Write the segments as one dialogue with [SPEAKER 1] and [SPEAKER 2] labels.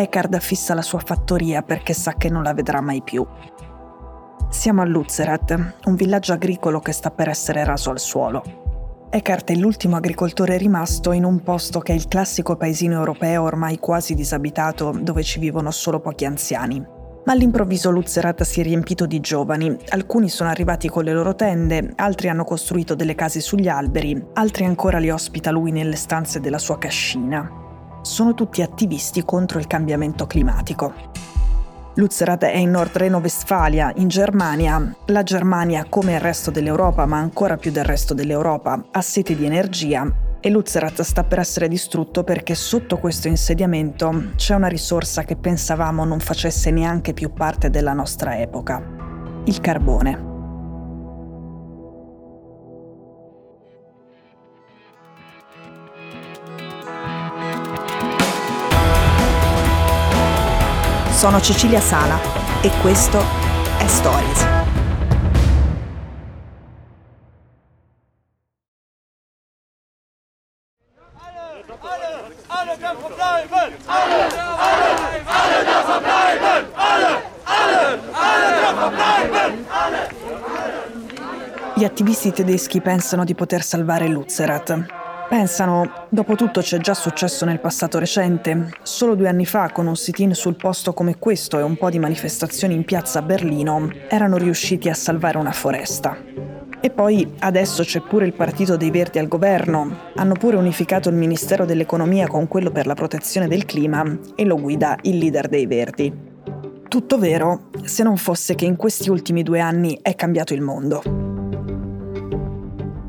[SPEAKER 1] Eckhard fissa la sua fattoria perché sa che non la vedrà mai più. Siamo a Lutzerat, un villaggio agricolo che sta per essere raso al suolo. Eckhart è l'ultimo agricoltore rimasto in un posto che è il classico paesino europeo ormai quasi disabitato dove ci vivono solo pochi anziani. Ma all'improvviso Lutzerat si è riempito di giovani, alcuni sono arrivati con le loro tende, altri hanno costruito delle case sugli alberi, altri ancora li ospita lui nelle stanze della sua cascina sono tutti attivisti contro il cambiamento climatico. Lutzerat è in Nord Reno-Westfalia, in Germania. La Germania, come il resto dell'Europa, ma ancora più del resto dell'Europa, ha sete di energia e Lutzerat sta per essere distrutto perché sotto questo insediamento c'è una risorsa che pensavamo non facesse neanche più parte della nostra epoca, il carbone. Sono Cecilia Sala e questo è Stories. Gli attivisti tedeschi pensano di poter salvare Lutzerat, Pensano, dopo tutto c'è già successo nel passato recente. Solo due anni fa, con un sit-in sul posto come questo e un po' di manifestazioni in piazza a Berlino, erano riusciti a salvare una foresta. E poi adesso c'è pure il Partito dei Verdi al governo, hanno pure unificato il Ministero dell'Economia con quello per la protezione del clima e lo guida il leader dei Verdi. Tutto vero, se non fosse che in questi ultimi due anni è cambiato il mondo.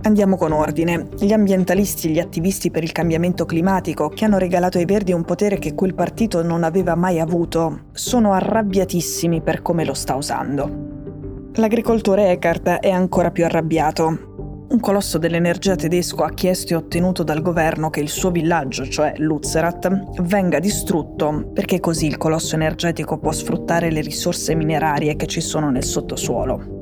[SPEAKER 1] Andiamo con ordine. Gli ambientalisti e gli attivisti per il cambiamento climatico, che hanno regalato ai Verdi un potere che quel partito non aveva mai avuto, sono arrabbiatissimi per come lo sta usando. L'agricoltore Eckhart è ancora più arrabbiato. Un colosso dell'energia tedesco ha chiesto e ottenuto dal governo che il suo villaggio, cioè Lutzerat, venga distrutto perché così il colosso energetico può sfruttare le risorse minerarie che ci sono nel sottosuolo.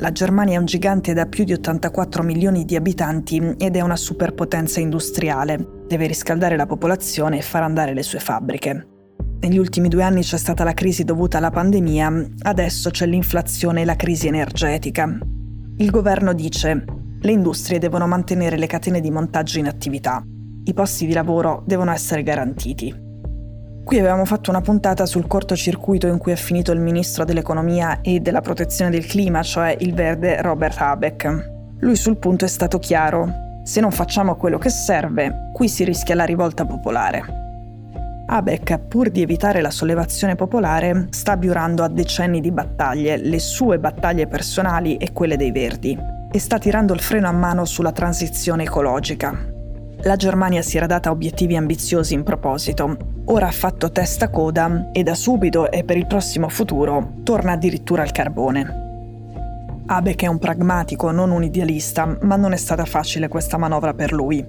[SPEAKER 1] La Germania è un gigante da più di 84 milioni di abitanti ed è una superpotenza industriale. Deve riscaldare la popolazione e far andare le sue fabbriche. Negli ultimi due anni c'è stata la crisi dovuta alla pandemia, adesso c'è l'inflazione e la crisi energetica. Il governo dice le industrie devono mantenere le catene di montaggio in attività. I posti di lavoro devono essere garantiti. Qui avevamo fatto una puntata sul cortocircuito in cui è finito il ministro dell'economia e della protezione del clima, cioè il verde Robert Habeck. Lui sul punto è stato chiaro. Se non facciamo quello che serve, qui si rischia la rivolta popolare. Habeck, pur di evitare la sollevazione popolare, sta biurando a decenni di battaglie, le sue battaglie personali e quelle dei Verdi, e sta tirando il freno a mano sulla transizione ecologica, la Germania si era data obiettivi ambiziosi in proposito. Ora ha fatto testa coda e da subito e per il prossimo futuro torna addirittura al carbone. Abeck è un pragmatico, non un idealista, ma non è stata facile questa manovra per lui.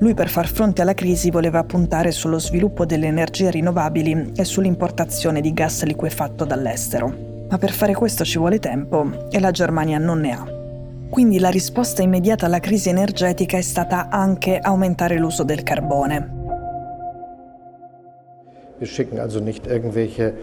[SPEAKER 1] Lui per far fronte alla crisi voleva puntare sullo sviluppo delle energie rinnovabili e sull'importazione di gas liquefatto dall'estero. Ma per fare questo ci vuole tempo e la Germania non ne ha. Quindi la risposta immediata alla crisi energetica è stata anche aumentare l'uso del carbone.
[SPEAKER 2] Wir schicken also nicht irgendwelche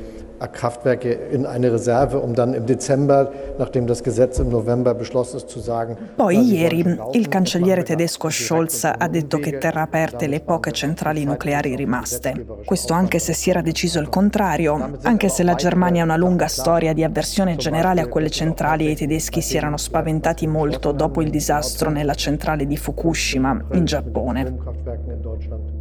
[SPEAKER 2] Kraftwerke in eine Reserve, um dann im Dezember, nachdem das Gesetz im November beschlossen ist, zu sagen.
[SPEAKER 1] Poi ieri il cancelliere tedesco Scholz ha detto che terrà aperte le poche centrali nucleari rimaste. Questo anche se si era deciso il contrario, anche se la Germania ha una lunga storia di avversione generale a quelle centrali e i tedeschi si erano spaventati molto dopo il disastro nella centrale di Fukushima in Giappone.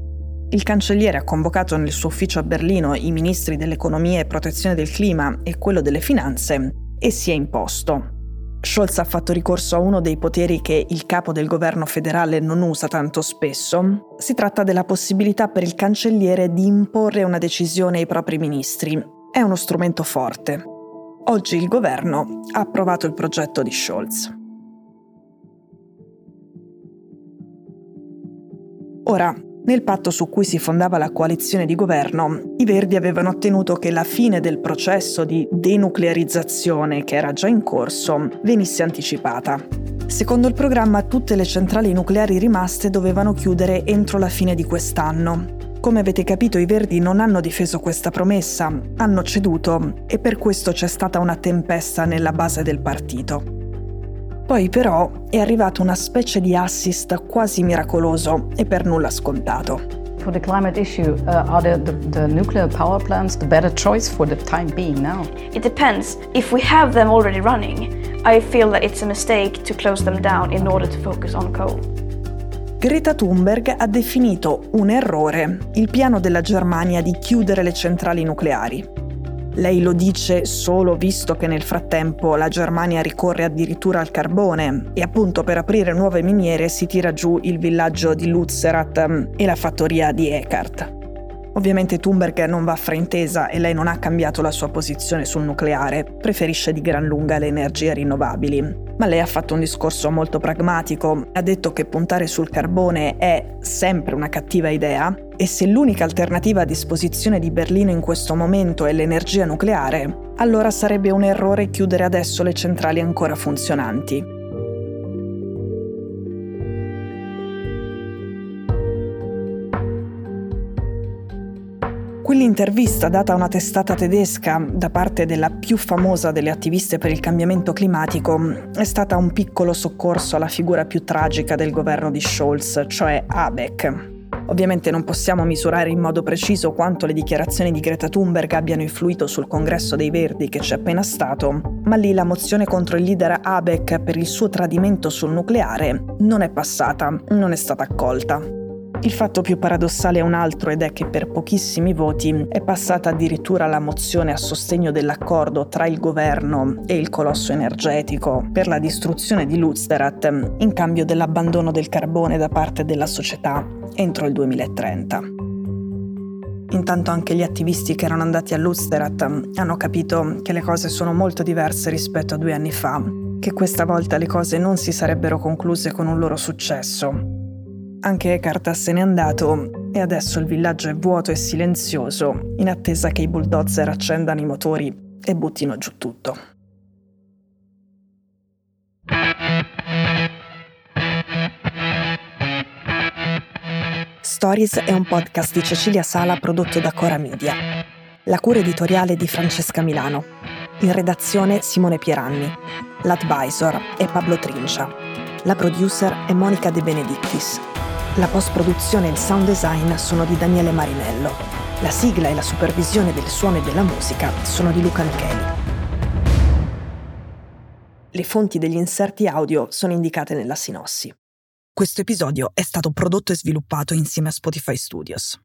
[SPEAKER 1] Il cancelliere ha convocato nel suo ufficio a Berlino i ministri dell'economia e protezione del clima e quello delle finanze e si è imposto. Scholz ha fatto ricorso a uno dei poteri che il capo del governo federale non usa tanto spesso. Si tratta della possibilità per il cancelliere di imporre una decisione ai propri ministri. È uno strumento forte. Oggi il governo ha approvato il progetto di Scholz. Ora, nel patto su cui si fondava la coalizione di governo, i Verdi avevano ottenuto che la fine del processo di denuclearizzazione, che era già in corso, venisse anticipata. Secondo il programma tutte le centrali nucleari rimaste dovevano chiudere entro la fine di quest'anno. Come avete capito i Verdi non hanno difeso questa promessa, hanno ceduto e per questo c'è stata una tempesta nella base del partito. Poi però è arrivato una specie di assist quasi miracoloso e per nulla scontato.
[SPEAKER 3] For the climate issue, uh, are the, the, the, nuclear power plants the better choice for the time being now?
[SPEAKER 4] It depends. If we have them already running, I feel that it's a mistake to close them down in order to focus on coal.
[SPEAKER 1] Greta Thunberg ha definito un errore il piano della Germania di chiudere le centrali nucleari. Lei lo dice solo visto che nel frattempo la Germania ricorre addirittura al carbone e appunto per aprire nuove miniere si tira giù il villaggio di Lutzerat mm, e la fattoria di Eckart. Ovviamente Thunberg non va fraintesa e lei non ha cambiato la sua posizione sul nucleare, preferisce di gran lunga le energie rinnovabili. Ma lei ha fatto un discorso molto pragmatico, ha detto che puntare sul carbone è sempre una cattiva idea e se l'unica alternativa a disposizione di Berlino in questo momento è l'energia nucleare, allora sarebbe un errore chiudere adesso le centrali ancora funzionanti. Quell'intervista data a una testata tedesca da parte della più famosa delle attiviste per il cambiamento climatico è stata un piccolo soccorso alla figura più tragica del governo di Scholz, cioè Habeck. Ovviamente non possiamo misurare in modo preciso quanto le dichiarazioni di Greta Thunberg abbiano influito sul congresso dei Verdi che c'è appena stato, ma lì la mozione contro il leader Habeck per il suo tradimento sul nucleare non è passata, non è stata accolta. Il fatto più paradossale è un altro ed è che per pochissimi voti è passata addirittura la mozione a sostegno dell'accordo tra il governo e il colosso energetico per la distruzione di Lutzerat in cambio dell'abbandono del carbone da parte della società entro il 2030. Intanto anche gli attivisti che erano andati a Lutzerat hanno capito che le cose sono molto diverse rispetto a due anni fa, che questa volta le cose non si sarebbero concluse con un loro successo, anche Eckhart se n'è andato e adesso il villaggio è vuoto e silenzioso, in attesa che i bulldozer accendano i motori e buttino giù tutto. Stories è un podcast di Cecilia Sala prodotto da Cora Media. La cura editoriale di Francesca Milano. In redazione Simone Pieranni. L'advisor è Pablo Trincia. La producer è Monica De Benedictis. La post-produzione e il sound design sono di Daniele Marinello. La sigla e la supervisione del suono e della musica sono di Luca Micheli. Le fonti degli inserti audio sono indicate nella sinossi. Questo episodio è stato prodotto e sviluppato insieme a Spotify Studios.